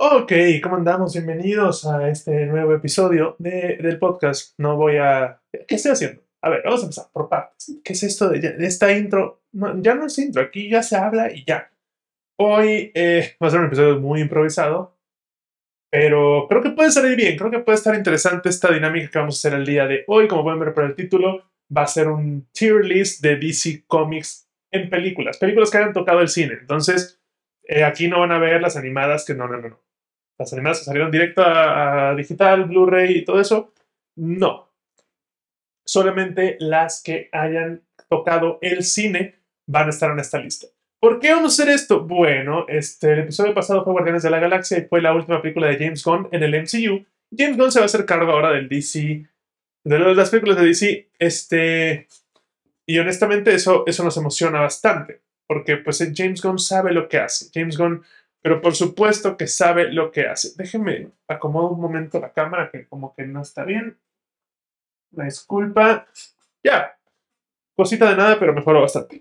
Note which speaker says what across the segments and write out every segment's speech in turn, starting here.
Speaker 1: Ok, ¿cómo andamos? Bienvenidos a este nuevo episodio de- del podcast. No voy a... ¿Qué estoy haciendo? A ver, vamos a empezar por partes. ¿Qué es esto de, de esta intro? No, ya no es intro, aquí ya se habla y ya. Hoy eh, va a ser un episodio muy improvisado, pero creo que puede salir bien, creo que puede estar interesante esta dinámica que vamos a hacer el día de hoy. Como pueden ver por el título, va a ser un tier list de DC Comics en películas, películas que hayan tocado el cine. Entonces, eh, aquí no van a ver las animadas que no, no, no, no. Las animadas que salieron directo a, digital, Blu-ray y todo eso, no. Solamente las que hayan tocado el cine van a estar en esta lista. ¿Por qué vamos a hacer esto? Bueno, este, el episodio pasado fue Guardianes de la Galaxia y fue la última película de James Gunn en el MCU. James Gunn se va a hacer cargo ahora del DC, de las películas de DC, este, y honestamente eso, eso nos emociona bastante, porque pues James Gunn sabe lo que hace. James Gunn, pero por supuesto que sabe lo que hace. Déjenme acomodo un momento la cámara que como que no está bien. Una disculpa. Ya. Cosita de nada, pero mejoró bastante.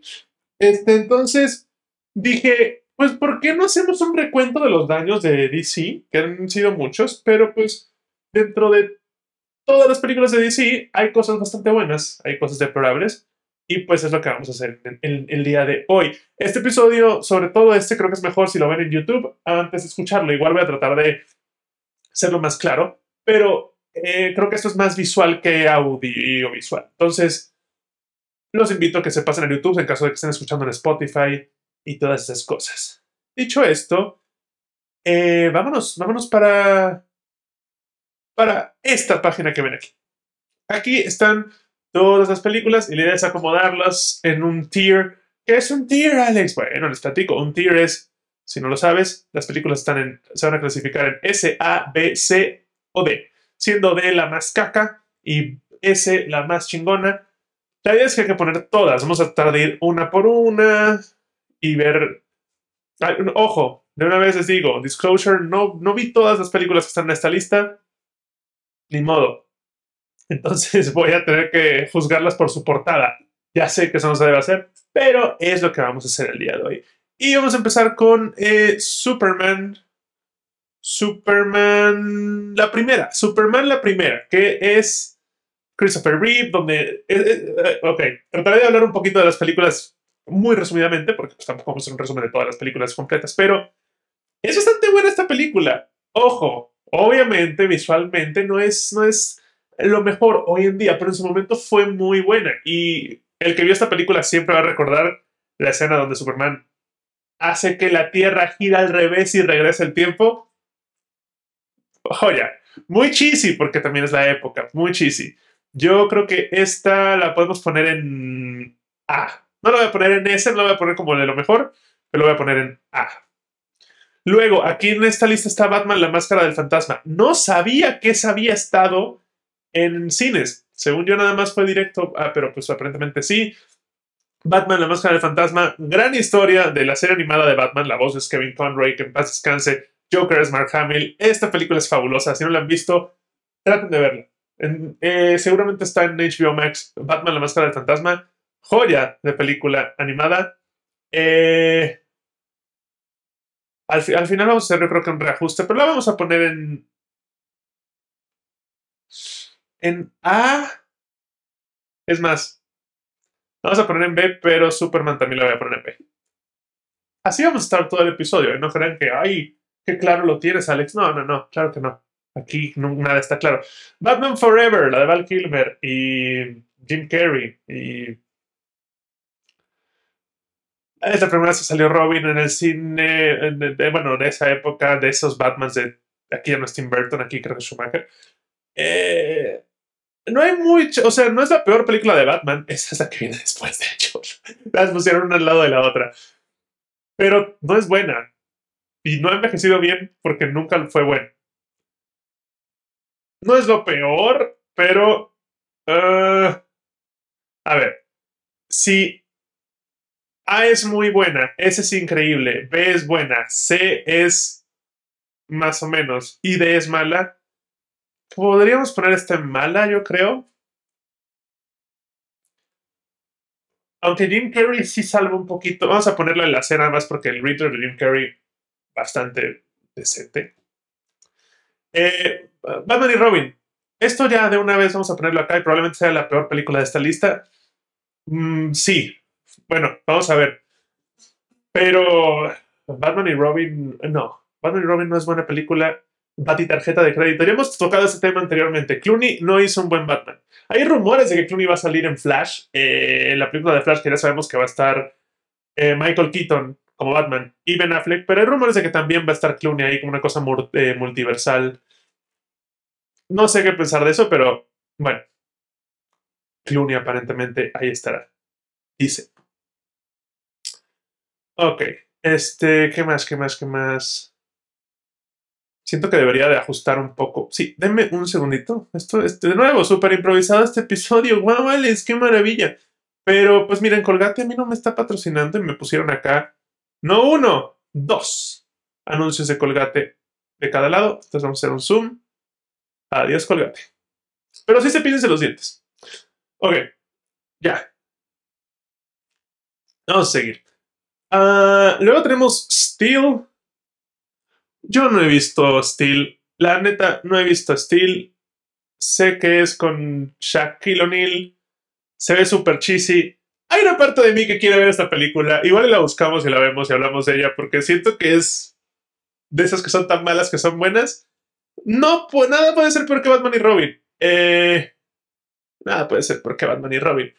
Speaker 1: Este, entonces dije, pues, ¿por qué no hacemos un recuento de los daños de DC? Que han sido muchos, pero pues dentro de todas las películas de DC hay cosas bastante buenas, hay cosas deplorables. Y pues es lo que vamos a hacer el, día de hoy. Este episodio, sobre todo este, creo que es mejor si lo ven en YouTube antes de escucharlo. Igual voy a tratar de hacerlo más claro, pero eh, creo que esto es más visual que audiovisual. Entonces, los invito a que se pasen a YouTube en caso de que estén escuchando en Spotify y todas esas cosas. Dicho esto, eh, vámonos, vámonos para, para esta página que ven aquí. Aquí están todas las películas y la idea es acomodarlas en un tier. ¿Qué es un tier, Alex? Bueno, les platico. Un tier es, si no lo sabes, las películas están en, se van a clasificar en S, A, B, C o D, siendo D la más caca y S la más chingona. La idea es que hay que poner todas. Vamos a tratar de ir una por una y ver. Ojo, de una vez les digo, disclosure, no, no vi todas las películas que están en esta lista. Ni modo. Entonces voy a tener que juzgarlas por su portada. Ya sé que eso no se debe hacer, pero es lo que vamos a hacer el día de hoy. Y vamos a empezar con eh, Superman. Superman. La primera. Superman la primera, que es Christopher Reeve, donde... Eh, eh, ok, trataré de hablar un poquito de las películas muy resumidamente, porque pues, tampoco vamos a hacer un resumen de todas las películas completas, pero es bastante buena esta película. Ojo, obviamente visualmente no es, no es lo mejor hoy en día, pero en su momento fue muy buena. Y el que vio esta película siempre va a recordar la escena donde Superman hace que la Tierra gira al revés y regresa el tiempo. Joya, muy cheesy, porque también es la época, muy cheesy. Yo creo que esta la podemos poner en A. No la voy a poner en S, no la voy a poner como de lo mejor, pero la voy a poner en A. Luego, aquí en esta lista está Batman, la máscara del fantasma. No sabía que esa había estado en cines. Según yo, nada más fue directo, ah, pero pues aparentemente sí. Batman, la máscara del fantasma, gran historia de la serie animada de Batman. La voz es Kevin Conroy, que en paz descanse. Joker es Mark Hamill. Esta película es fabulosa. Si no la han visto, traten de verla. Eh, seguramente está en HBO Max. Batman, la máscara del fantasma. Joya de película animada. Eh, al, al, final vamos a hacer, yo creo que un reajuste, pero la vamos a poner en. En A. Es más, vamos a poner en B, pero Superman también la voy a poner en B. Así vamos a estar todo el episodio. ¿eh? No crean que, ay, qué claro lo tienes, Alex. No, no, no, claro que no. Aquí nada está claro. Batman Forever, la de Val Kilmer y Jim Carrey. Y. Es la primera vez que salió Robin en el cine. En, bueno, de esa época, de esos Batmans de. Aquí ya no es Tim Burton, aquí creo que es Schumacher. Eh, no hay mucho. O sea, no es la peor película de Batman. Esa es la que viene después, de hecho. Las pusieron una al lado de la otra. Pero no es buena. Y no ha envejecido bien porque nunca fue buena. No es lo peor, pero... Uh, a ver. Si A es muy buena, S es increíble, B es buena, C es más o menos y D es mala, podríamos poner esta en mala, yo creo. Aunque Jim Carrey sí salva un poquito. Vamos a ponerla en la escena más porque el Reader de Jim Carrey bastante decente. Eh, Batman y Robin. Esto ya de una vez vamos a ponerlo acá y probablemente sea la peor película de esta lista. Mm, sí. Bueno, vamos a ver. Pero Batman y Robin, no. Batman y Robin no es buena película. Bati tarjeta de crédito. Ya hemos tocado ese tema anteriormente. Clooney no hizo un buen Batman. Hay rumores de que Clooney va a salir en Flash, eh, en la película de Flash, que ya sabemos que va a estar eh, Michael Keaton como Batman y Ben Affleck, pero hay rumores de que también va a estar Clooney ahí como una cosa eh, multiversal. No sé qué pensar de eso, pero bueno. Clooney aparentemente ahí estará. Dice. Ok. Este, ¿qué más? ¿Qué más? ¿Qué más? Siento que debería de ajustar un poco. Sí, denme un segundito. Esto, este, de nuevo, súper improvisado este episodio. ¡Guau, wow, ¡Qué maravilla! Pero, pues miren, Colgate a mí no me está patrocinando y me pusieron acá, no uno, dos anuncios de Colgate de cada lado. Entonces vamos a hacer un zoom. Adiós, Colgate. Pero sí se pídense los dientes. Ok, ya. Vamos a seguir. Uh, luego tenemos Steel. Yo no he visto Steel. La neta, no he visto Steel. Sé que es con Shaquille O'Neal. Se ve súper cheesy. Hay una parte de mí que quiere ver esta película. Igual la buscamos y la vemos y hablamos de ella porque siento que es de esas que son tan malas que son buenas. No, pues nada puede ser peor que Batman y Robin. Eh, nada puede ser peor que Batman y Robin.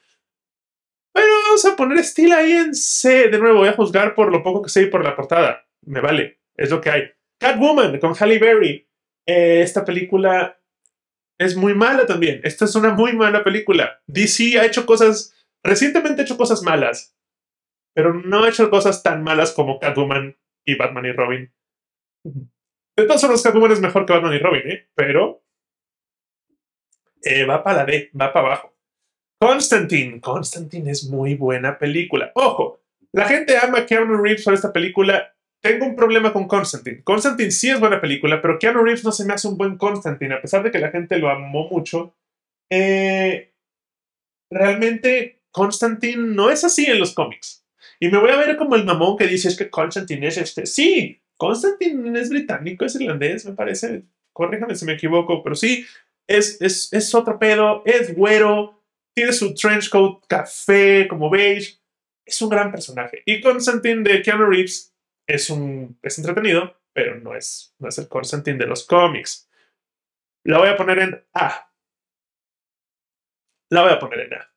Speaker 1: Pero vamos a poner estilo ahí en C. De nuevo, voy a juzgar por lo poco que sé y por la portada. Me vale, es lo que hay. Catwoman con Halle Berry. Eh, esta película es muy mala también. Esta es una muy mala película. DC ha hecho cosas, recientemente ha hecho cosas malas, pero no ha hecho cosas tan malas como Catwoman y Batman y Robin. De todas formas, Catwoman es mejor que Batman y Robin, ¿eh? Pero eh, va para la D, va para abajo. Constantine. Constantine es muy buena película. Ojo, la gente ama a Keanu Reeves por esta película. Tengo un problema con Constantine. Constantine sí es buena película, pero Keanu Reeves no se me hace un buen Constantine, a pesar de que la gente lo amó mucho. Eh, realmente Constantine no es así en los cómics. Y me voy a ver como el mamón que dice es que Constantine es este. Sí, Constantine es británico, es irlandés, me parece. Corríjame si me equivoco, pero sí, es, es, es otro pedo, es güero, tiene su trench coat café, como beige. Es un gran personaje. Y Constantine de Keanu Reeves es, un, es entretenido, pero no es, no es el Constantine de los cómics. La voy a poner en A. La voy a poner en A.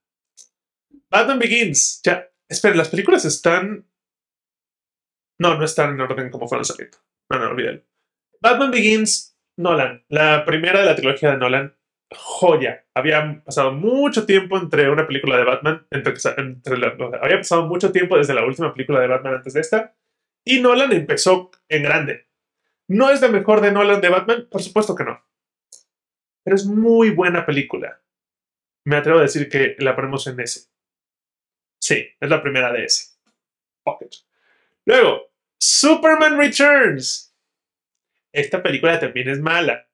Speaker 1: Batman Begins. Ya, esperen, las películas están no, no están en orden como fueron saliendo. No, no, olvídalo. Batman Begins, Nolan. La primera de la trilogía de Nolan. Joya. Había pasado mucho tiempo entre una película de Batman. Entre, había pasado mucho tiempo desde la última película de Batman antes de esta. Y Nolan empezó en grande. ¿No es la mejor de Nolan de Batman? Por supuesto que no. Pero es muy buena película. Me atrevo a decir que la ponemos en S. Sí, es la primera de S. Pocket. Luego, Superman Returns. Esta película también es mala.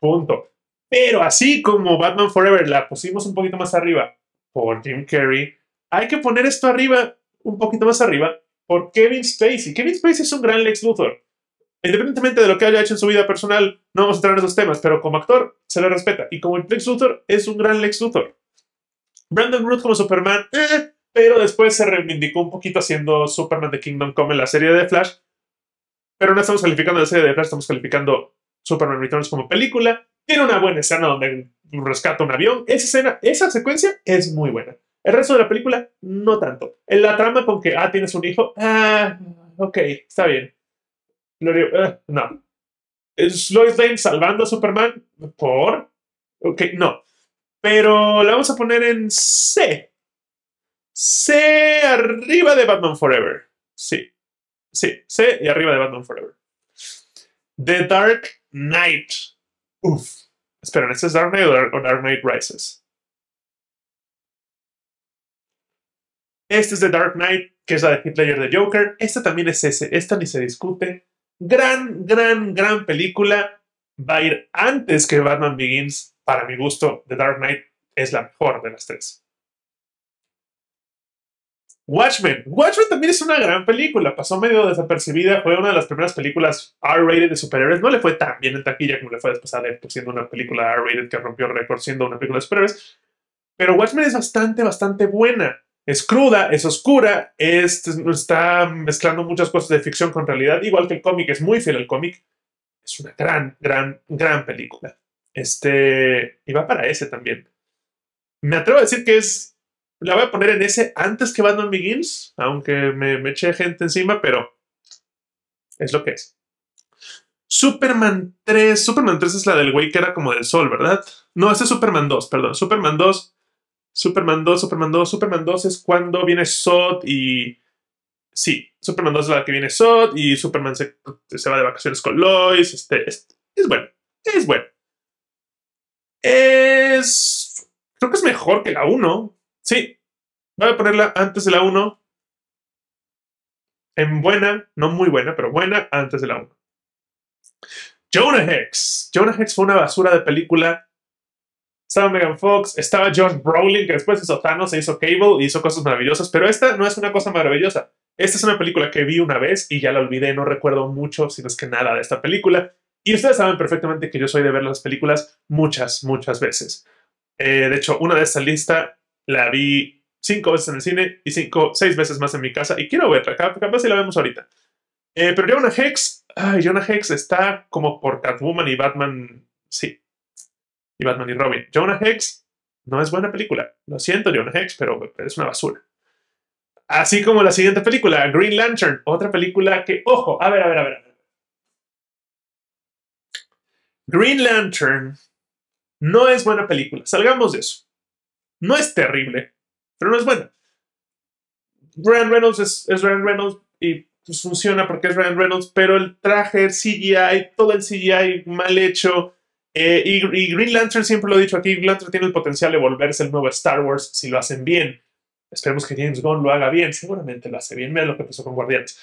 Speaker 1: Punto. Pero así como Batman Forever la pusimos un poquito más arriba por Jim Carrey, hay que poner esto arriba, un poquito más arriba, por Kevin Spacey. Kevin Spacey es un gran Lex Luthor. Independientemente de lo que haya hecho en su vida personal, no vamos a entrar en esos temas, pero como actor se le respeta. Y como Lex Luthor es un gran Lex Luthor. Brandon Root como Superman, eh, pero después se reivindicó un poquito haciendo Superman de Kingdom Come en la serie de Flash. Pero no estamos calificando la serie de Flash, estamos calificando Superman Returns como película. Tiene una buena escena donde rescata un avión. Esa escena, esa secuencia es muy buena. El resto de la película, no tanto. En la trama con que, ah, tienes un hijo, ah, ok, está bien. Uh, no. ¿Es Lois Lane salvando a Superman? ¿Por? Ok, no. Pero la vamos a poner en C. C arriba de Batman Forever. Sí. Sí, C y arriba de Batman Forever. The Dark Knight. Uf. Espera, ¿este es Dark Knight o Dark Knight Rises? Este es The Dark Knight, que es la de Hitler de Joker. Esta también es ese. Esta ni se discute. Gran, gran, gran película. Va a ir antes que Batman Begins. Para mi gusto, The Dark Knight es la mejor de las tres. Watchmen. Watchmen también es una gran película. Pasó medio desapercibida. Fue una de las primeras películas R-rated de superhéroes. No le fue tan bien en taquilla como le fue después a Deadpool, siendo una película R-rated que rompió récord siendo una película de superhéroes. Pero Watchmen es bastante, bastante buena. Es cruda, es oscura, está mezclando muchas cosas de ficción con realidad, igual que el cómic, es muy fiel al cómic. Es una gran, gran, gran película. Este, y va para ese también. Me atrevo a decir que es, la voy a poner en ese antes que Batman Begins, aunque me, eché gente encima, pero es lo que es. Superman 3, Superman 3 es la del güey que era como del sol, ¿verdad? No, ese es Superman 2, perdón. Superman 2, Superman 2, Superman 2, Superman 2 es cuando viene Sod y... Sí, Superman 2 es la que viene Sod y Superman se, se va de vacaciones con Lois. Este, es, es bueno, es bueno. Es... Creo que es mejor que la 1. Sí, voy a ponerla antes de la 1. En buena, no muy buena, pero buena antes de la 1. Jonah Hex. Jonah Hex fue una basura de película. Estaba Megan Fox, estaba Josh Brolin, que después hizo Thanos, se hizo Cable hizo cosas maravillosas, pero esta no es una cosa maravillosa. Esta es una película que vi una vez y ya la olvidé, no recuerdo mucho, si no es que nada de esta película. Y ustedes saben perfectamente que yo soy de ver las películas muchas, muchas veces. Eh, de hecho, una de esta lista la vi cinco veces en el cine y cinco, seis veces más en mi casa y quiero verla, capaz si la vemos ahorita. Eh, pero Jonah Hex, ay, Jonah Hex está como por Catwoman y Batman, sí, y Batman y Robin. Jonah Hex no es buena película. Lo siento, Jonah Hex, pero es una basura. Así como la siguiente película, Green Lantern, otra película que, ojo, a ver, a ver, a ver. Green Lantern no es buena película. Salgamos de eso. No es terrible, pero no es buena. Ryan Reynolds es, Ryan Reynolds y pues, funciona porque es Ryan Reynolds, pero el traje, CGI, todo el CGI mal hecho. Eh, y, Green Lantern, siempre lo he dicho aquí, Green Lantern tiene el potencial de volverse el nuevo Star Wars si lo hacen bien. Esperemos que James Gunn lo haga bien, seguramente lo hace bien, mira lo que pasó con Guardianes.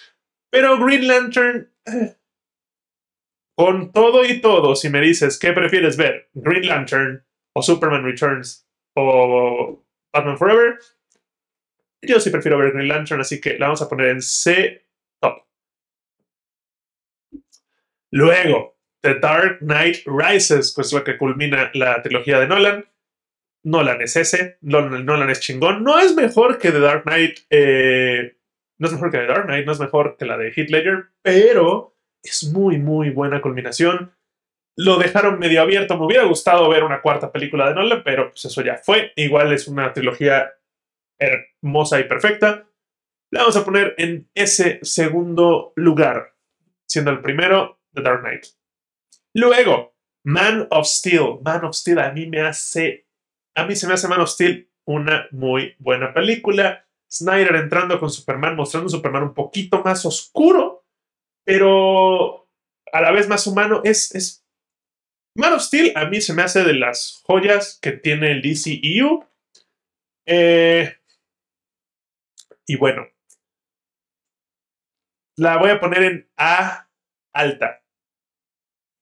Speaker 1: Pero Green Lantern, eh, con todo y todo, si me dices, ¿qué prefieres ver? ¿Green Lantern o Superman Returns o Batman Forever? Yo sí prefiero ver Green Lantern, así que la vamos a poner en C top. Luego, The Dark Knight Rises, pues lo que culmina la trilogía de Nolan. Nolan es ese, Nolan, es chingón. No es mejor que The Dark Knight, eh, no es mejor que The Dark Knight, no es mejor que la de Heath Ledger, pero es muy, muy buena culminación. Lo dejaron medio abierto. Me hubiera gustado ver una cuarta película de Nolan, pero pues eso ya fue. Igual es una trilogía hermosa y perfecta. La vamos a poner en ese segundo lugar, siendo el primero The Dark Knight. Luego, Man of Steel. Man of Steel a mí me hace, a mí se me hace Man of Steel una muy buena película. Snyder entrando con Superman, mostrando un Superman un poquito más oscuro, pero a la vez más humano. Es, es Man of Steel a mí se me hace de las joyas que tiene el DCEU. Eh, y bueno, la voy a poner en A alta.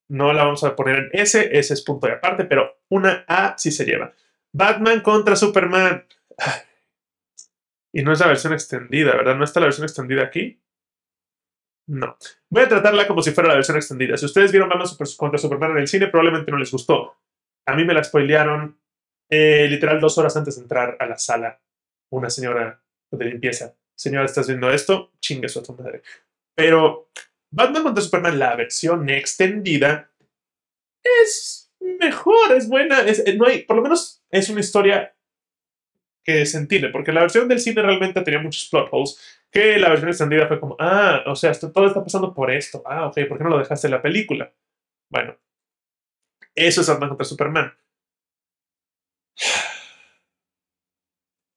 Speaker 1: No la vamos a poner en S, ese es punto de aparte, pero una A sí se lleva. Batman contra Superman. Y no es la versión extendida, ¿verdad? ¿No está la versión extendida aquí? No. Voy a tratarla como si fuera la versión extendida. Si ustedes vieron Batman contra Superman en el cine, probablemente no les gustó. A mí me la spoilearon eh, literal dos horas antes de entrar a la sala. Una señora de limpieza. Señora, ¿estás viendo esto? Chingue su madre. Pero Batman contra Superman, la versión extendida, es mejor, es buena. Es, no hay, por lo menos es una historia que sentirle, porque la versión del cine realmente tenía muchos plot holes que la versión extendida fue como, ah, o sea, todo está pasando por esto. Ah, ok, ¿por qué no lo dejaste en la película? Bueno, eso es Batman contra Superman.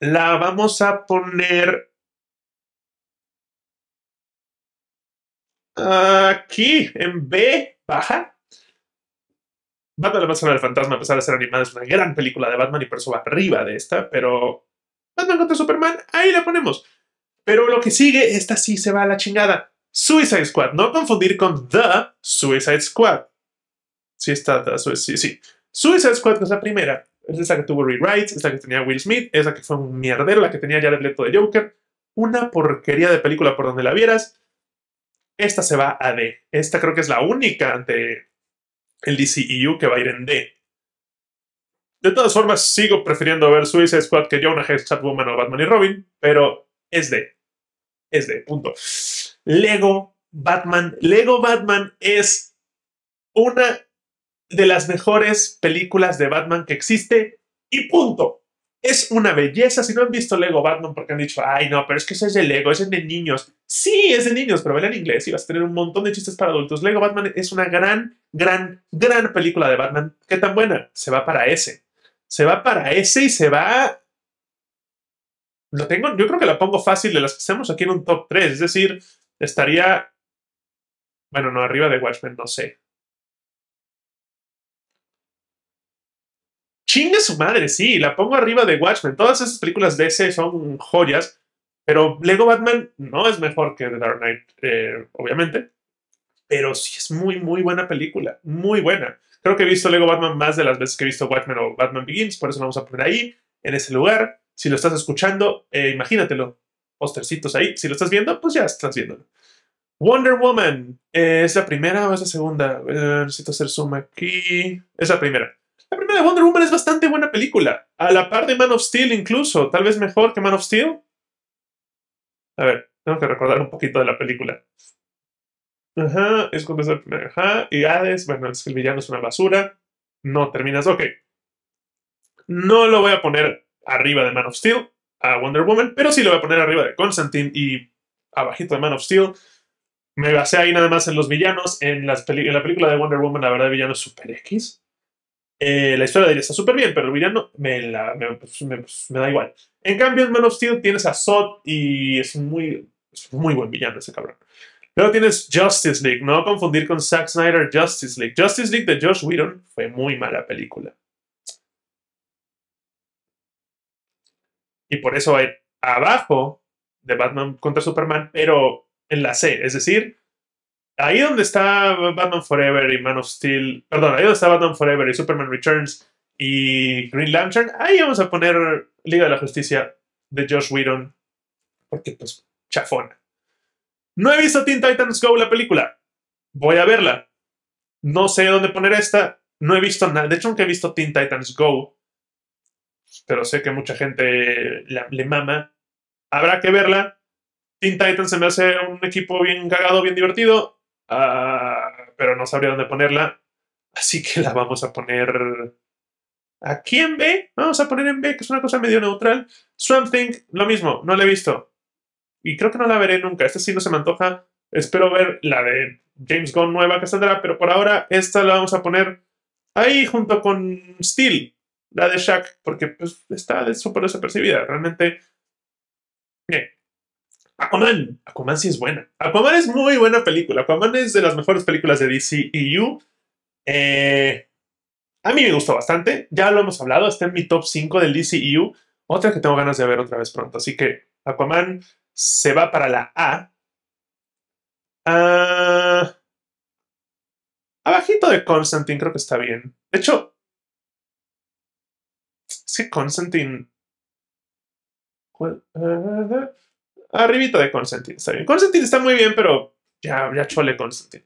Speaker 1: La vamos a poner aquí, en B, baja. Batman la Máscara del Fantasma, a pesar de ser animada, es una gran película de Batman y por eso va arriba de esta, pero Batman contra Superman, ahí la ponemos. Pero lo que sigue, esta sí se va a la chingada. Suicide Squad, no confundir con The Suicide Squad. Sí está, The Suicide, sí, sí. Suicide Squad, que es la primera, es la que tuvo rewrites, es la que tenía Will Smith, es la que fue un mierdero, la que tenía Jared Leto de Joker. una porquería de película por donde la vieras. Esta se va a D. Esta creo que es la única ante el DCEU que va a ir en D. De todas formas, sigo prefiriendo ver Suicide Squad que Jonah Hex, Catwoman o Batman y Robin, pero es D. Es D, punto. Lego Batman. Lego Batman es una de las mejores películas de Batman que existe y punto. Es una belleza. Si no han visto Lego Batman porque han dicho, ay no, pero es que ese es de Lego, es de niños. Sí, es de niños, pero ven en inglés y vas a tener un montón de chistes para adultos. Lego Batman es una gran, gran, gran película de Batman. ¿Qué tan buena? Se va para ese. Se va para ese y se va... Lo tengo, yo creo que la pongo fácil de las que estamos aquí en un top 3. Es decir, estaría... Bueno, no, arriba de Watchmen, no sé. Chingue su madre, sí, la pongo arriba de Watchmen. Todas esas películas ese son joyas, pero Lego Batman no es mejor que The Dark Knight, eh, obviamente. Pero sí es muy, muy buena película. Muy buena. Creo que he visto Lego Batman más de las veces que he visto Watchmen o Batman Begins, por eso lo vamos a poner ahí, en ese lugar. Si lo estás escuchando, eh, imagínatelo. Postercitos ahí. Si lo estás viendo, pues ya estás viéndolo. Wonder Woman. Eh, ¿Es la primera o es la segunda? necesito hacer zoom aquí. Es la primera. La primera de Wonder Woman es bastante buena película. A la par de Man of Steel incluso. Tal vez mejor que Man of Steel. A ver, tengo que recordar un poquito de la película. Ajá, es cuando es el primer. Ajá, y Hades, bueno, es que el villano es una basura. No terminas, ok. No lo voy a poner arriba de Man of Steel, a Wonder Woman, pero sí lo voy a poner arriba de Constantine y abajito de Man of Steel. Me basé ahí nada más en los villanos. En, las en la película de Wonder Woman, la verdad, el villano es super X. Eh, la historia de ella está súper bien, pero el villano me, pues, pues, me, da igual. En cambio, en Man of Steel tienes a Zod y es muy, muy buen villano ese cabrón. Luego tienes Justice League, no confundir con Zack Snyder Justice League. Justice League de Josh Whedon fue muy mala película. Y por eso va a ir abajo de Batman contra Superman, pero en la C, es decir, ahí donde está Batman Forever y Man of Steel, perdón, ahí donde está Batman Forever y Superman Returns y Green Lantern, ahí vamos a poner Liga de la Justicia de Josh Whedon, porque pues chafona. No he visto Teen Titans Go, la película. Voy a verla. No sé dónde poner esta. No he visto nada. De hecho, nunca he visto Teen Titans Go. Pero sé que mucha gente le mama. Habrá que verla. Teen Titans se me hace un equipo bien cagado, bien divertido. Ah, pero no sabría dónde ponerla. Así que la vamos a poner aquí en B. Vamos a poner en B, que es una cosa medio neutral. Swamp Thing, lo mismo, no la he visto. Y creo que no la veré nunca. Esta sí no se me antoja. Espero ver la de James Gunn nueva que saldrá, pero por ahora esta la vamos a poner ahí junto con Steel, la de Shaq, porque pues está súper desapercibida. Realmente. Aquaman. Aquaman sí es buena. Aquaman es muy buena película. Aquaman es de las mejores películas de DCEU. Eh, a mí me gustó bastante. Ya lo hemos hablado. Está en mi top 5 del DCEU. Otra que tengo ganas de ver otra vez pronto. Así que Aquaman se va para la A. Ah, abajito de Constantine creo que está bien. De hecho, sí, Constantine... Arribito de Constantine está bien. Constantine está muy bien, pero ya, ya chole Constantine.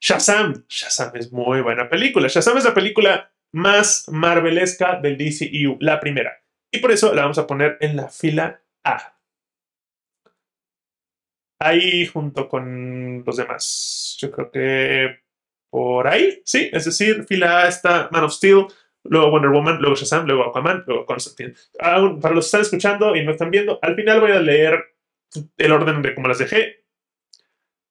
Speaker 1: Shazam. Shazam es muy buena película. Shazam es la película más marvelesca del DCEU, la primera. Y por eso la vamos a poner en la fila A. Ahí junto con los demás. Yo creo que por ahí, sí. Es decir, fila A está Man of Steel, luego Wonder Woman, luego Shazam, luego Aquaman, luego Constantine. para los que están escuchando y no están viendo, al final voy a leer el orden de cómo las dejé.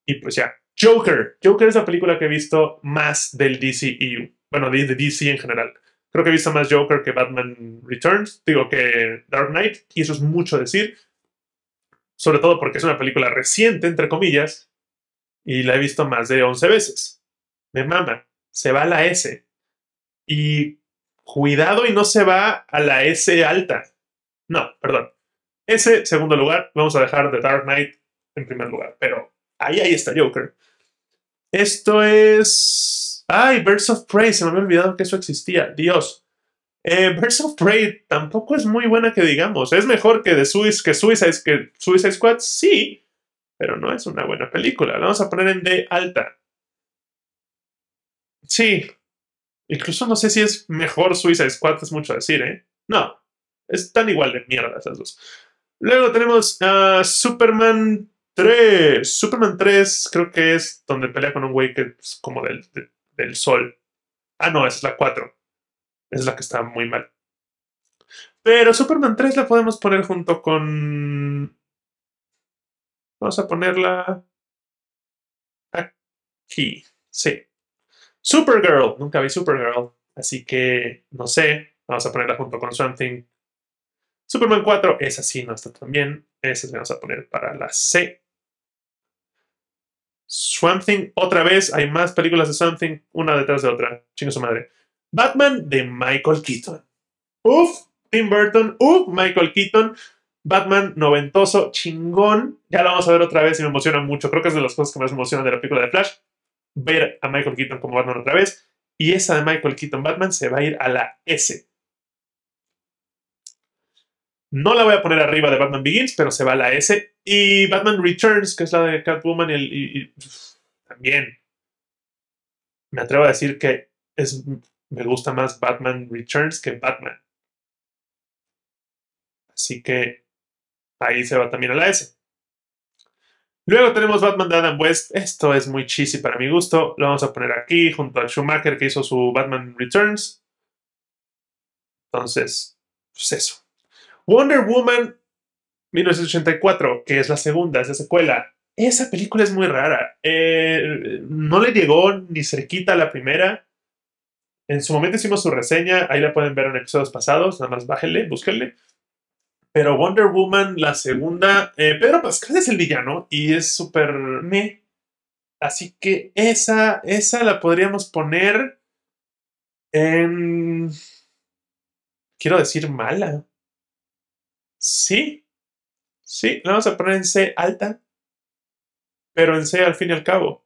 Speaker 1: Y pues ya. Joker. Joker es la película que he visto más del DCEU. Bueno, de, de DC en general. Creo que he visto más Joker que Batman Returns. Digo que Dark Knight. Y eso es mucho decir. Sobre todo porque es una película reciente, entre comillas. Y la he visto más de 11 veces. Me mama. Se va a la S. Y cuidado y no se va a la S alta. No, perdón. Ese segundo lugar, vamos a dejar The Dark Knight en primer lugar. Pero ahí, ahí está Joker. Esto es. Ay, Birds of Prey, se me había olvidado que eso existía. Dios. Eh, Birds of Prey tampoco es muy buena que digamos. Es mejor que, de Suicide, que, Suicide, que Suicide Squad, sí, pero no es una buena película. La vamos a poner en D alta. Sí. Incluso no sé si es mejor Suicide Squad, es mucho decir, ¿eh? No. Están igual de mierda esas dos. Luego tenemos a Superman 3. Superman 3 creo que es donde pelea con un güey que es como del, del sol. Ah, no, es la 4. Es la que está muy mal. Pero Superman 3 la podemos poner junto con. Vamos a ponerla aquí. Sí. Supergirl. Nunca vi Supergirl. Así que no sé. Vamos a ponerla junto con Something. Superman 4. Esa sí no está tan bien. Esa vamos a poner para la C. Something, otra vez, hay más películas de Something, una detrás de otra. Chingo su madre. Batman de Michael Keaton. Uf, Tim Burton. Uf, Michael Keaton. Batman noventoso, chingón. Ya lo vamos a ver otra vez y me emociona mucho. Creo que es de las cosas que más me emocionan de la película de Flash. Ver a Michael Keaton como Batman otra vez. Y esa de Michael Keaton Batman se va a ir a la S. No la voy a poner arriba de Batman Begins, pero se va a la S. Y Batman Returns, que es la de Catwoman, y, también. Me atrevo a decir que es, me gusta más Batman Returns que Batman. Así que ahí se va también a la S. Luego tenemos Batman de Adam West. Esto es muy cheesy para mi gusto. Lo vamos a poner aquí junto a Schumacher que hizo su Batman Returns. Entonces, pues eso. Wonder Woman 1984, que es la segunda, es la secuela. Esa película es muy rara. Eh, no le llegó ni cerquita a la primera. En su momento hicimos su reseña, ahí la pueden ver en episodios pasados, nada más bájenle, búsquenle. Pero Wonder Woman, la segunda, eh, Pedro Pascal es el villano y es súper me. Así que esa, esa la podríamos poner en... Quiero decir mala. Sí, sí, la vamos a poner en C alta, pero en C al fin y al cabo.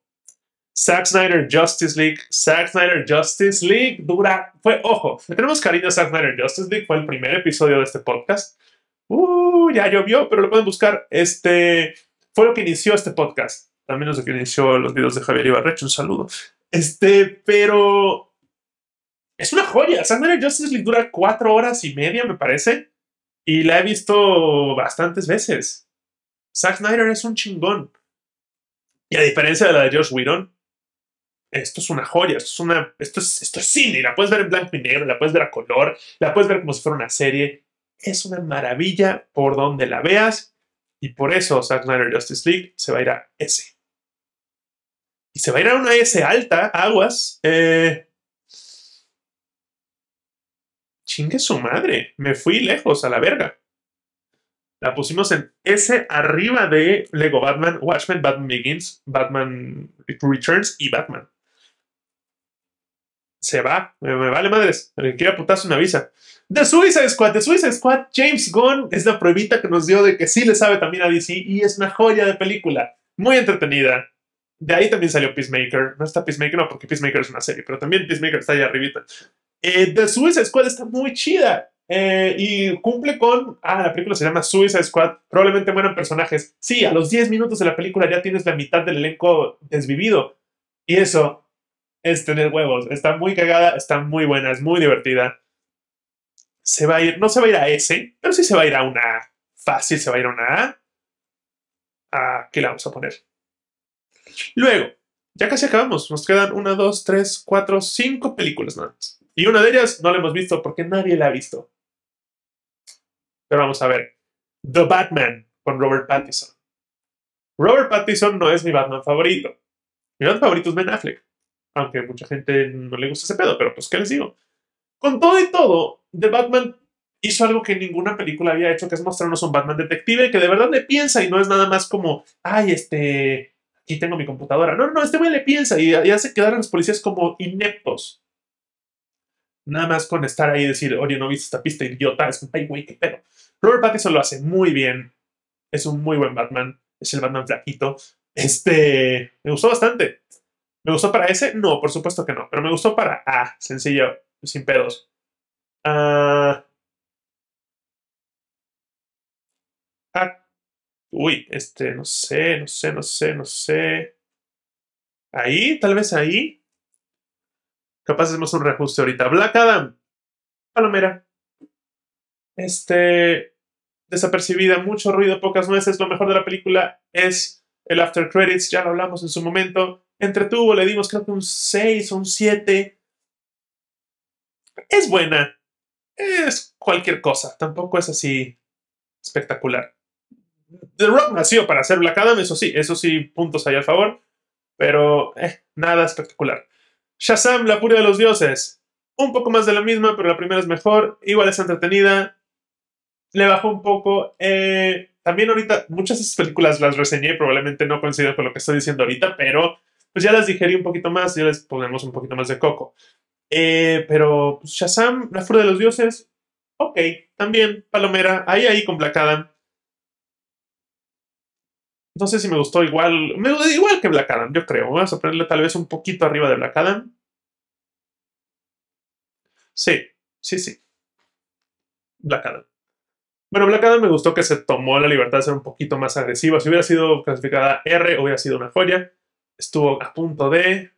Speaker 1: Zack Snyder Justice League. Zack Snyder Justice League dura. Fue, ojo, tenemos cariño a Zack Snyder Justice League. Fue el primer episodio de este podcast. Uh, ya llovió, pero lo pueden buscar. Este fue lo que inició este podcast. También es lo que inició los videos de Javier Ibarrecho. Un saludo. Este, pero. Es una joya. Zack Snyder Justice League dura cuatro horas y media, me parece. Y la he visto bastantes veces. Zack Snyder es un chingón. Y a diferencia de la de Josh Whedon, esto es una joya, esto es, una, esto es, esto es cine, la puedes ver en blanco y negro, la puedes ver a color, la puedes ver como si fuera una serie. Es una maravilla por donde la veas y por eso Zack Snyder Justice League se va a ir a S. Y se va a ir a una S alta, aguas. Eh, chingue su madre, me fui lejos a la verga. La pusimos en S arriba de Lego Batman, Watchmen, Batman Begins, Batman Returns y Batman. Se va, me, vale madres. El que quiera una visa. The Suicide Squad, The Suicide Squad, James Gunn es la pruebita que nos dio de que sí le sabe también a DC y es una joya de película. Muy entretenida. De ahí también salió Peacemaker. No está Peacemaker, no, porque Peacemaker es una serie, pero también Peacemaker está ahí arribita. Eh, The Suicide Squad está muy chida. Eh, y cumple con. Ah, la película se llama Suicide Squad. Probablemente mueran personajes. Sí, a los 10 minutos de la película ya tienes la mitad del elenco desvivido. Y eso es tener huevos. Está muy cagada, está muy buena, es muy divertida. Se va a ir, no se va a ir a S, pero sí se va a ir a una Fácil se va a ir a una A. ¿A qué la vamos a poner? Luego, ya casi acabamos. Nos quedan una, dos, tres, cuatro, cinco películas nada más. Y una de ellas no la hemos visto porque nadie la ha visto. Pero vamos a ver. The Batman con Robert Pattinson. Robert Pattinson no es mi Batman favorito. Mi Batman favorito es Ben Affleck. Aunque a mucha gente no le gusta ese pedo, pero pues, ¿qué les digo? Con todo y todo, The Batman hizo algo que ninguna película había hecho, que es mostrarnos un Batman detective que de verdad le piensa y no es nada más como, ay, este, aquí tengo mi computadora. No, no, este güey le piensa y, y hace quedar a los policías como ineptos. Nada más con estar ahí y decir, oye, no viste esta pista idiota, es un ay, güey, qué pedo. Robert Pattinson lo hace muy bien. Es un muy buen Batman. Es el Batman flaquito. Este, me gustó bastante. ¿Me gustó para ese? No, por supuesto que no. Pero me gustó para A, sencillo, sin pedos. Ah, ah, uy, este, no sé, no sé, no sé, no sé. Ahí, tal vez ahí. Capaz hacemos un reajuste ahorita. Black Adam. Palomera. Este. Desapercibida, mucho ruido, pocas nueces. Lo mejor de la película es el after credits, ya lo hablamos en su momento. Entretuvo, le dimos creo que un 6 o un 7. Es buena. Es cualquier cosa. Tampoco es así espectacular. The Rock nació para hacer Black Adam, eso sí, eso sí, puntos ahí al favor. Pero eh, nada espectacular. Shazam, la furia de los dioses. Un poco más de la misma, pero la primera es mejor. Igual es entretenida. Le bajó un poco. Eh, también ahorita, muchas esas películas las reseñé, probablemente no coinciden con lo que estoy diciendo ahorita, pero pues ya las digerí un poquito más, ya les ponemos un poquito más de coco. Eh, pero pues, Shazam, la furia de los dioses, ok, también Palomera, ahí ahí con. No sé si me gustó igual, igual que Black Adam, yo creo. Vamos a ponerle tal vez un poquito arriba de Black Adam. Sí, sí, sí. Black Adam. Bueno, Black Adam me gustó que se tomó la libertad de ser un poquito más agresiva. Si hubiera sido clasificada R, hubiera sido una joya. Estuvo a punto de.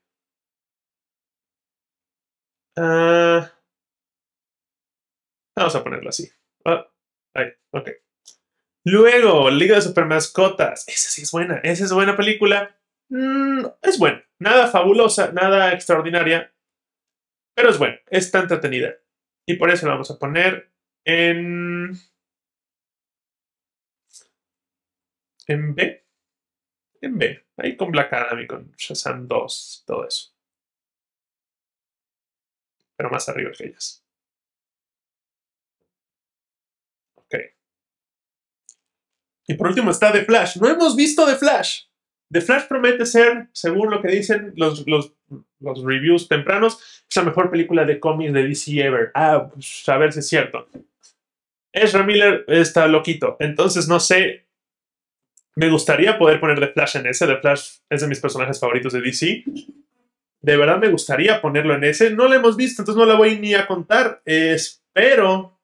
Speaker 1: Uh, vamos a ponerlo así. Ah, ahí, ok. Luego, Liga de Supermascotas. Esa sí es buena. Esa es buena película. Mm, es buena. Nada fabulosa, nada extraordinaria. Pero es buena. Está entretenida. Y por eso la vamos a poner en. En B. En B. Ahí con Black Adam y con Shazam 2, todo eso. Pero más arriba que ellas. Y por último está The Flash. No hemos visto The Flash. The Flash promete ser, según lo que dicen los, los, reviews tempranos, la mejor película de cómics de DC ever. Ah, pues a ver si es cierto. Ezra Miller está loquito. Entonces no sé. Me gustaría poder poner The Flash en ese. The Flash es de mis personajes favoritos de DC. De verdad me gustaría ponerlo en ese. No lo hemos visto, entonces no la voy ni a contar. Espero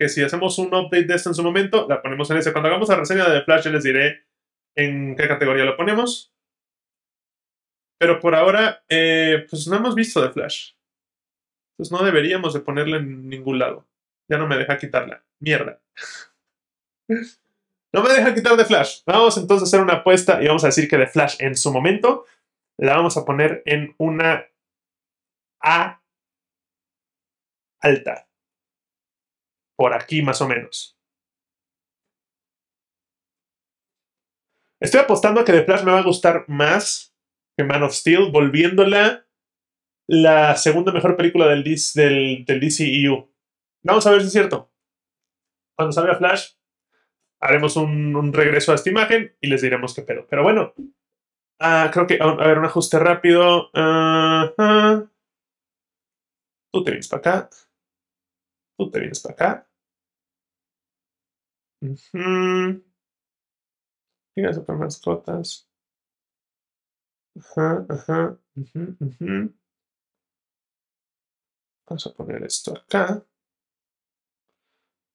Speaker 1: que si hacemos un update de esto en su momento, la ponemos en ese. Cuando hagamos la reseña de Flash, ya les diré en qué categoría lo ponemos. Pero por ahora, eh, pues no hemos visto The Flash. Pues no deberíamos de ponerla en ningún lado. Ya no me deja quitarla. Mierda. no me deja quitar The Flash. Vamos entonces a hacer una apuesta y vamos a decir que The Flash en su momento la vamos a poner en una A alta por aquí más o menos. Estoy apostando a que The Flash me va a gustar más que Man of Steel, volviéndola la segunda mejor película del, del, del DCEU. Vamos a ver si es cierto. Cuando salga Flash, haremos un, regreso a esta imagen y les diremos qué pedo. Pero bueno, ah, creo que, a ver, un ajuste rápido. Tú te vienes para acá. Tú te vienes para acá. Uh super mascotas. Ajá, ajá. Vamos a poner esto acá.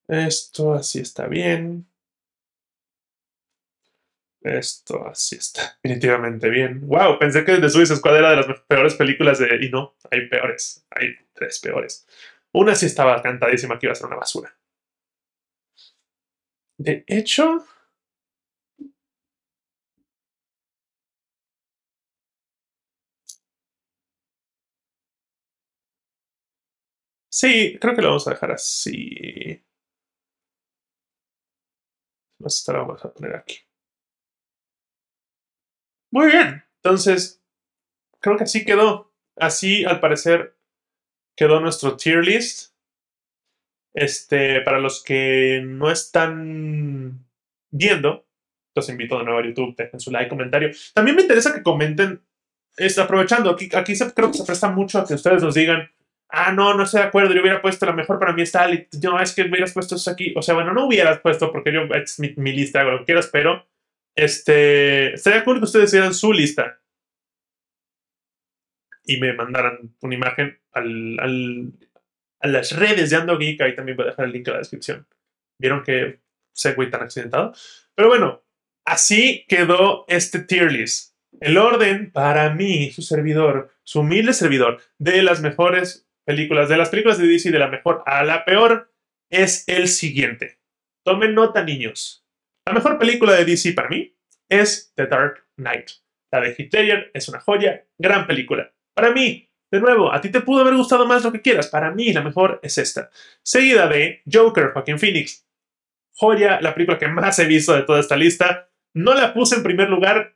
Speaker 1: Esto así está bien. Esto así está definitivamente bien. Wow, pensé que The Suicide Squad era de las peores películas de... Y no, hay peores. Hay tres peores. Una sí estaba cantadísima que iba a ser una basura. De hecho, sí, creo que lo vamos a dejar así. Esta la vamos a poner aquí. Muy bien. Entonces, creo que así quedó. Así, al parecer, quedó nuestro tier list. Este, para los que no están viendo, los invito de nuevo a YouTube, dejen su like, comentario. También me interesa que comenten, está aprovechando, aquí, aquí creo que se presta mucho a que ustedes nos digan, ah, no, no estoy de acuerdo, yo hubiera puesto la mejor para mí está, no, es que hubieras puesto eso aquí, o sea, bueno, no hubieras puesto porque yo, es mi, lista, lo que quieras, pero, este, estaría cool que ustedes hicieran su lista y me mandaran una imagen al a las redes de Ando Geek. Ahí también voy a dejar el link en la descripción. Vieron que segway tan accidentado. Pero bueno, así quedó este tier list. El orden, para mí, su servidor, su humilde servidor, de las mejores películas, de las películas de DC, de la mejor a la peor, es el siguiente. Tomen nota, niños. La mejor película de DC para mí es The Dark Knight. La de Hitler es una joya, gran película. Para mí, de nuevo, a ti te pudo haber gustado más lo que quieras. Para mí, la mejor es esta. Seguida de Joker, Joaquin Phoenix. Joya, la película que más he visto de toda esta lista. No la puse en primer lugar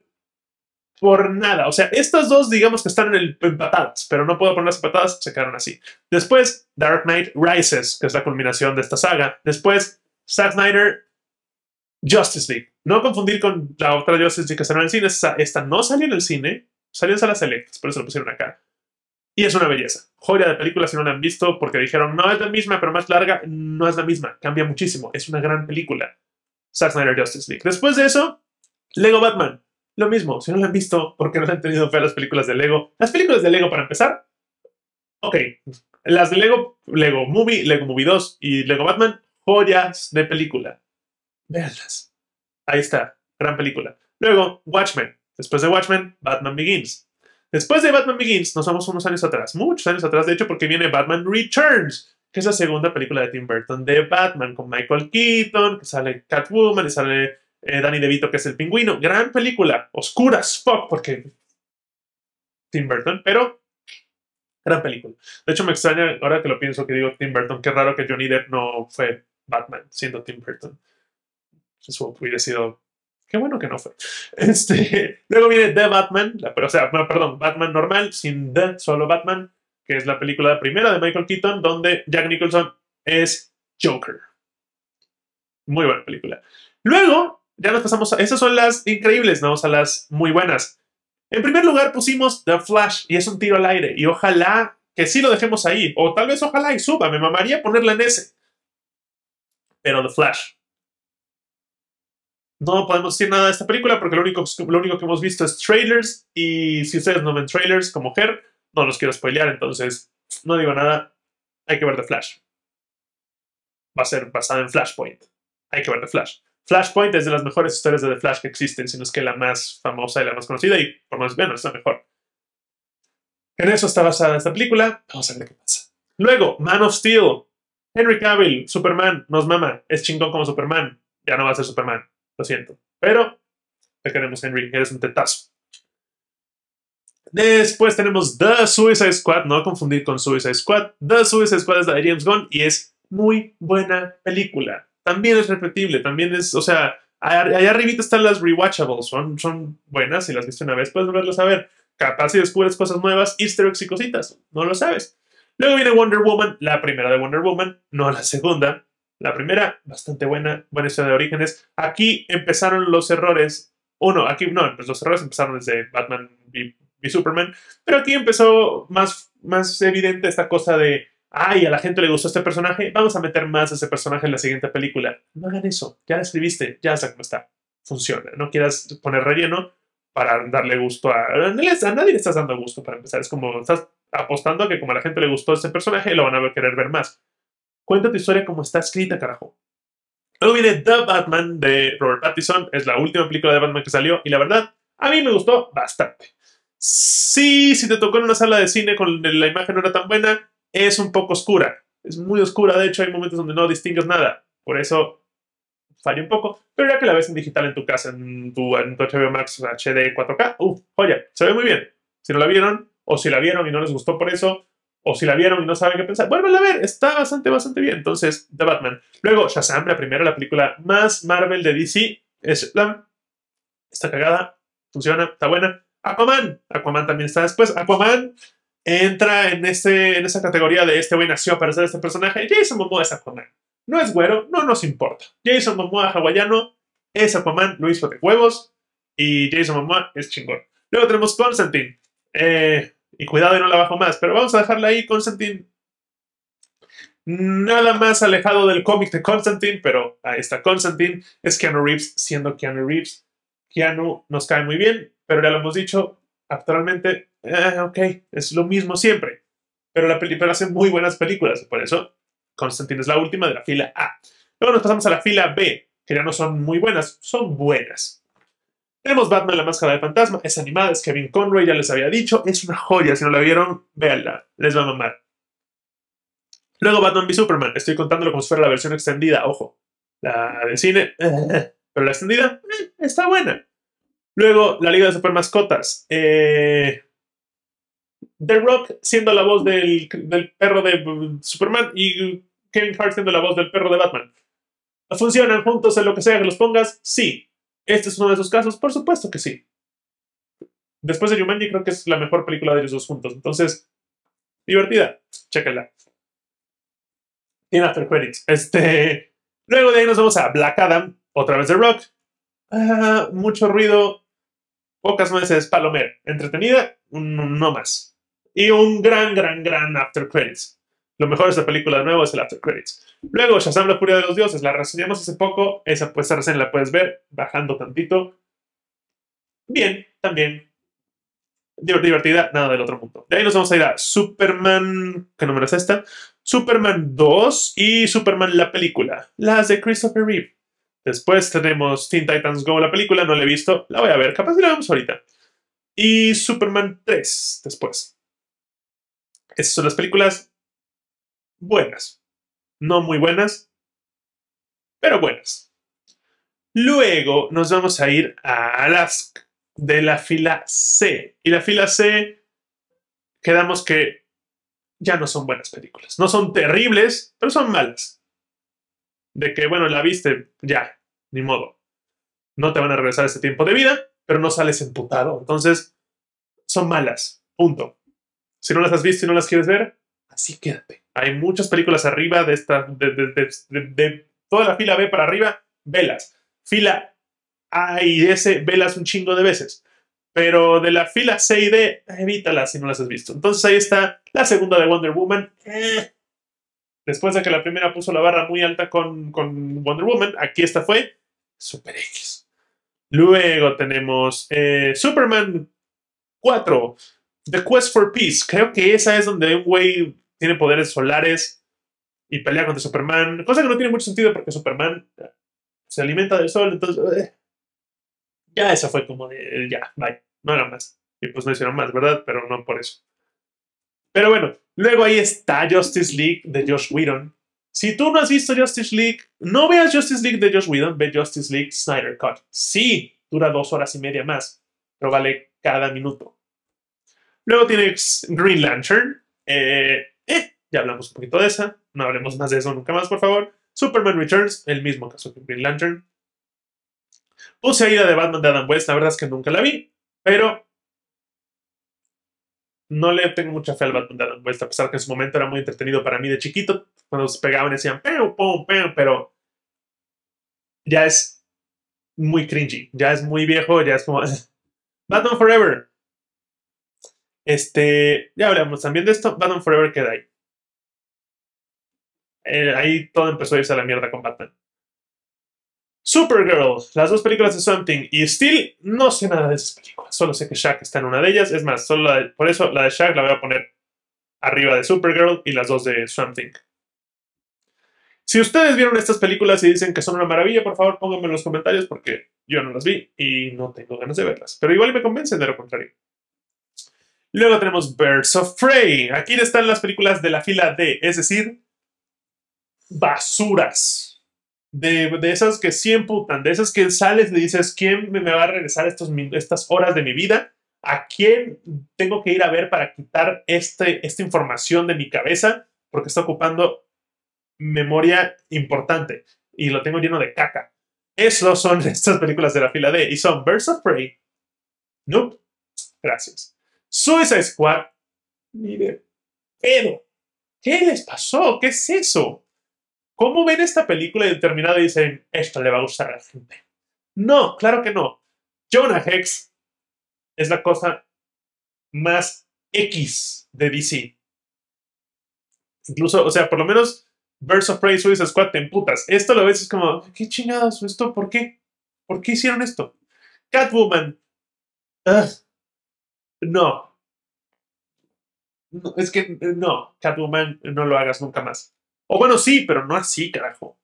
Speaker 1: por nada. O sea, estas dos, digamos que están en el, empatadas, pero no puedo ponerlas empatadas, se quedaron así. Después, Dark Knight Rises, que es la culminación de esta saga. Después, Zack Snyder Justice League. No confundir con la otra Justice League que salió en el cine. Esta, no salió en el cine, salió en salas selectas, por eso lo pusieron acá. Y es una belleza. Joya de película si no la han visto, porque dijeron, no es la misma, pero más larga. No es la misma, cambia muchísimo. Es una gran película. Zack Snyder Justice League. Después de eso, Lego Batman. Lo mismo, si no la han visto, porque no han tenido fe a las películas de Lego. Las películas de Lego, para empezar, ok. Las de Lego, Lego Movie, Lego Movie 2 y Lego Batman, joyas de película. Veanlas. Ahí está, gran película. Luego, Watchmen. Después de Watchmen, Batman Begins. Después de Batman Begins, nos vamos unos años atrás, muchos años atrás, de hecho, porque viene Batman Returns, que es la segunda película de Tim Burton de Batman, con Michael Keaton, que sale Catwoman y sale eh, Danny DeVito, que es el pingüino. Gran película, oscuras, fuck, porque Tim Burton, pero gran película. De hecho, me extraña, ahora que lo pienso, que digo Tim Burton, qué raro que Johnny Depp no fue Batman, siendo Tim Burton. Eso hubiera sido. Qué bueno que no fue. Este, luego viene The Batman, o sea, perdón, Batman normal, sin The, solo Batman, que es la película primera de Michael Keaton, donde Jack Nicholson es Joker. Muy buena película. Luego, ya nos pasamos a. Esas son las increíbles, vamos a las muy buenas. En primer lugar, pusimos The Flash, y es un tiro al aire, y ojalá que sí lo dejemos ahí, o tal vez ojalá y suba, me mamaría ponerla en ese. Pero The Flash, no podemos decir nada de esta película porque lo único, lo único que hemos visto es trailers y si ustedes no ven trailers como Her, no los quiero spoilear, entonces no digo nada, hay que ver The Flash. Va a ser basada en Flashpoint. Hay que ver The Flash. Flashpoint es de las mejores historias de The Flash que existen, sino es que la más famosa y la más conocida y por más menos es la mejor. En eso está basada esta película. Vamos a ver qué pasa. Luego, Man of Steel. Henry Cavill, Superman, nos mama. Es chingón como Superman. Ya no va a ser Superman. Lo siento. Pero te queremos, Henry. Eres un tetazo. Después tenemos The Suicide Squad. No confundir con Suicide Squad. The Suicide Squad es de James Gunn y es muy buena película. También es repetible. También es, o sea, allá arribita están las rewatchables. Son, son buenas. Si las viste una vez, puedes volverlas a ver. Capaz si descubres cosas nuevas, easter eggs y cositas. No lo sabes. Luego viene Wonder Woman, la primera de Wonder Woman, no la segunda. La primera, bastante buena, buena historia de orígenes. Aquí empezaron los errores. Uno, aquí no, pues los errores empezaron desde Batman y, Superman. Pero aquí empezó más, más evidente esta cosa de, ay, a la gente le gustó este personaje, vamos a meter más de ese personaje en la siguiente película. No hagan eso, ya escribiste, ya sabes cómo está. Funciona. No quieras poner relleno para darle gusto a... A nadie le estás dando gusto para empezar. Es como, estás apostando a que como a la gente le gustó este personaje, lo van a querer ver más. Cuenta tu historia como está escrita, carajo. Luego viene The Batman de Robert Pattinson. Es la última película de Batman que salió. Y la verdad, a mí me gustó bastante. Sí, si te tocó en una sala de cine con la imagen no era tan buena, es un poco oscura. Es muy oscura, de hecho hay momentos donde no distingues nada. Por eso falla un poco. Pero ya que la ves en digital en tu casa, en tu, en tu HBO Max HD 4K, uff, joya, se ve muy bien. Si no la vieron, o si la vieron y no les gustó por eso, o si la vieron y no saben qué pensar, vuelvan a ver, está bastante, bastante bien. Entonces, The Batman. Luego, Shazam, la primera, la película más Marvel de DC, es la... Está cagada, funciona, está buena. Aquaman, Aquaman también está después. Aquaman entra en, este, en esa categoría de este güey nació para ser este personaje. Jason Momoa es Aquaman. No es güero, no nos importa. Jason Momoa hawaiano es Aquaman, lo hizo de huevos y Jason Momoa es chingón. Luego tenemos Constantine. Eh, y cuidado y no la bajo más, pero vamos a dejarla ahí, Constantine. Nada más alejado del cómic de Constantine, pero ahí está Constantine. Es Keanu Reeves siendo Keanu Reeves. Keanu nos cae muy bien, pero ya lo hemos dicho, actualmente, eh, ok, es lo mismo siempre. pero la película hace muy buenas películas. Por eso, Constantine es la última de la fila A. Luego nos pasamos a la fila B, que ya no son muy buenas, son buenas. Tenemos Batman, la máscara del fantasma, es animada, es Kevin Conroy, ya les había dicho, es una joya, si no la vieron, véanla, les va a mamar. Luego Batman v Superman, estoy contándolo como si fuera la versión extendida, ojo, la de cine, pero la extendida eh, está buena. Luego, la Liga de Super Mascotas. Eh, The Rock siendo la voz del, perro de Superman y Kevin Hart siendo la voz del perro de Batman. ¿Funcionan juntos en lo que sea que los pongas? Sí. ¿Este es uno de esos casos? Por supuesto que sí. Después de Jumanji creo que es la mejor película de ellos dos juntos. Entonces, divertida. Chéquenla. Tiene after credits. Este... Luego de ahí nos vamos a Black Adam, otra vez The Rock. Ah, mucho ruido, pocas veces Palomer. Entretenida, no más. Y un gran, gran, gran after credits. Lo mejor de esta película de nuevo es el after credits. Luego, Shazam, la furia de los dioses. La reseñamos hace poco. Esa, pues, esa reseña la puedes ver bajando tantito. Bien, también. Divertida, nada del otro mundo. De ahí nos vamos a ir a Superman. ¿Qué número es esta? Superman 2 y Superman la película. Las de Christopher Reeve. Después tenemos Teen Titans Go, la película, no la he visto, la voy a ver, capaz que la vemos ahorita. Y Superman 3 después. Esas son las películas buenas. No muy buenas, pero buenas. Luego nos vamos a ir a las de la fila C. Y la fila C, quedamos que ya no son buenas películas. No son terribles, pero son malas de que, bueno, la viste, ya, ni modo. No te van a regresar ese tiempo de vida, pero no sales emputado. Entonces, son malas. Punto. Si no las has visto y no las quieres ver, así quédate. Hay muchas películas arriba de esta, de, toda la fila B para arriba, velas. Fila A y S, velas un chingo de veces. Pero de la fila C y D, evítalas si no las has visto. Entonces ahí está la segunda de Wonder Woman. Eh, Después de que la primera puso la barra muy alta con, Wonder Woman, aquí esta fue Super X. Luego tenemos eh, Superman 4, The Quest for Peace. Creo que esa es donde un güey tiene poderes solares y pelea contra Superman. Cosa que no tiene mucho sentido porque Superman se alimenta del sol, entonces... Eh, ya esa fue como de... Ya, bye. No era más. Y pues no hicieron más, ¿verdad? Pero no por eso. Pero bueno, luego ahí está Justice League de Josh Whedon. Si tú no has visto Justice League, no veas Justice League de Josh Whedon, ve Justice League Snyder Cut. Sí, dura dos horas y media más, pero vale cada minuto. Luego tienes Green Lantern. Eh, eh, ya hablamos un poquito de esa. No hablemos más de eso nunca más, por favor. Superman Returns, el mismo caso que Green Lantern. Puse ahí la de Batman de Adam West, la verdad es que nunca la vi, pero no le tengo mucha fe al Batman de Adam West, a pesar que en su momento era muy entretenido para mí de chiquito, cuando se pegaban y decían, pero, pero ya es muy cringy, ya es muy viejo, ya es como Batman Forever. Este, ya hablamos también de esto, Batman Forever queda ahí. Eh, ahí todo empezó a irse a la mierda con Batman. Supergirl, las dos películas de Something y Steel, no sé nada de esas películas. Solo sé que Shaq está en una de ellas. Es más, solo por eso la de Shaq la voy a poner arriba de Supergirl y las dos de Something. Si ustedes vieron estas películas y dicen que son una maravilla, por favor pónganme en los comentarios porque yo no las vi y no tengo ganas de verlas. Pero igual me convencen de lo contrario. Luego tenemos Birds of Prey. Aquí están las películas de la fila D, es decir, basuras de, de, esas que sí emputan, de esas que sales y dices, ¿quién me, va a regresar estos, estas horas de mi vida? ¿A quién tengo que ir a ver para quitar este, esta información de mi cabeza? Porque está ocupando memoria importante y lo tengo lleno de caca. Esos son estas películas de la fila D y son Birds of Prey. Nope. Gracias. Suicide Squad. Mire, pero, ¿qué les pasó? ¿Qué es eso? ¿Cómo ven esta película y determinada y dicen, esto le va a gustar a la gente? No, claro que no. Jonah Hex es la cosa más X de DC. Incluso, o sea, por lo menos Birds of Prey, Suicide Squad te emputas. Esto lo ves es como, ¿qué chingados? ¿Esto por qué? ¿Por qué hicieron esto? Catwoman. no. es que no, Catwoman, no lo hagas nunca más. O bueno, sí, pero no así, carajo.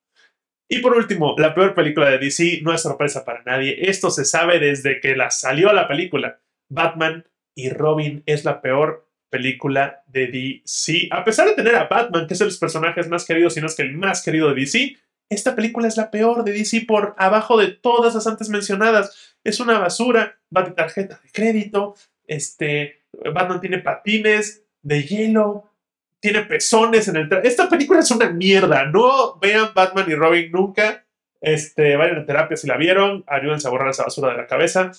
Speaker 1: Y por último, la peor película de DC no es sorpresa para nadie. Esto se sabe desde que la salió la película. Batman y Robin es la peor película de DC. A pesar de tener a Batman, que es de los personajes más queridos, si no es que el más querido de DC, esta película es la peor de DC por abajo de todas las antes mencionadas. Es una basura, va de tarjeta de crédito, este, Batman tiene patines de hielo, tiene pezones en el... Esta película es una mierda. No vean Batman y Robin nunca. Este, vayan a terapia si la vieron. Ayúdense a borrar esa basura de la cabeza.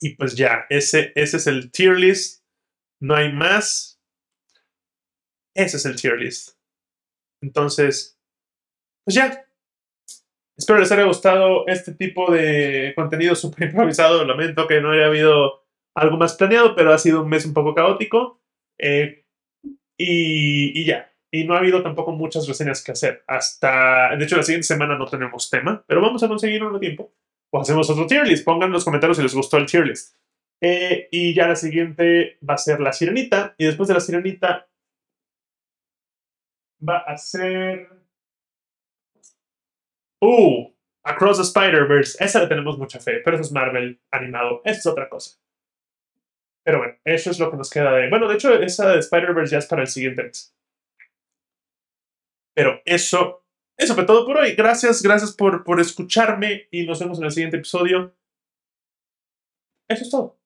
Speaker 1: Y pues ya, ese, ese es el tier list. No hay más. Ese es el tier list. Entonces, pues ya. Espero les haya gustado este tipo de contenido súper improvisado. Lamento que no haya habido algo más planeado, pero ha sido un mes un poco caótico. Eh, y, ya. Y no ha habido tampoco muchas reseñas que hacer. Hasta, de hecho, la siguiente semana no tenemos tema, pero vamos a conseguir uno tiempo. O hacemos otro tier list. Pongan en los comentarios si les gustó el tier list. Eh, y ya la siguiente va a ser la sirenita. Y después de la sirenita va a ser. Uh, Across the Spider-Verse. Esa le tenemos mucha fe, pero eso es Marvel animado. Eso es otra cosa. Pero bueno, eso es lo que nos queda de. Bueno, de hecho, esa de Spider-Verse ya es para el siguiente mes. Pero eso, eso fue todo por hoy. Gracias, gracias por, por escucharme y nos vemos en el siguiente episodio. Eso es todo.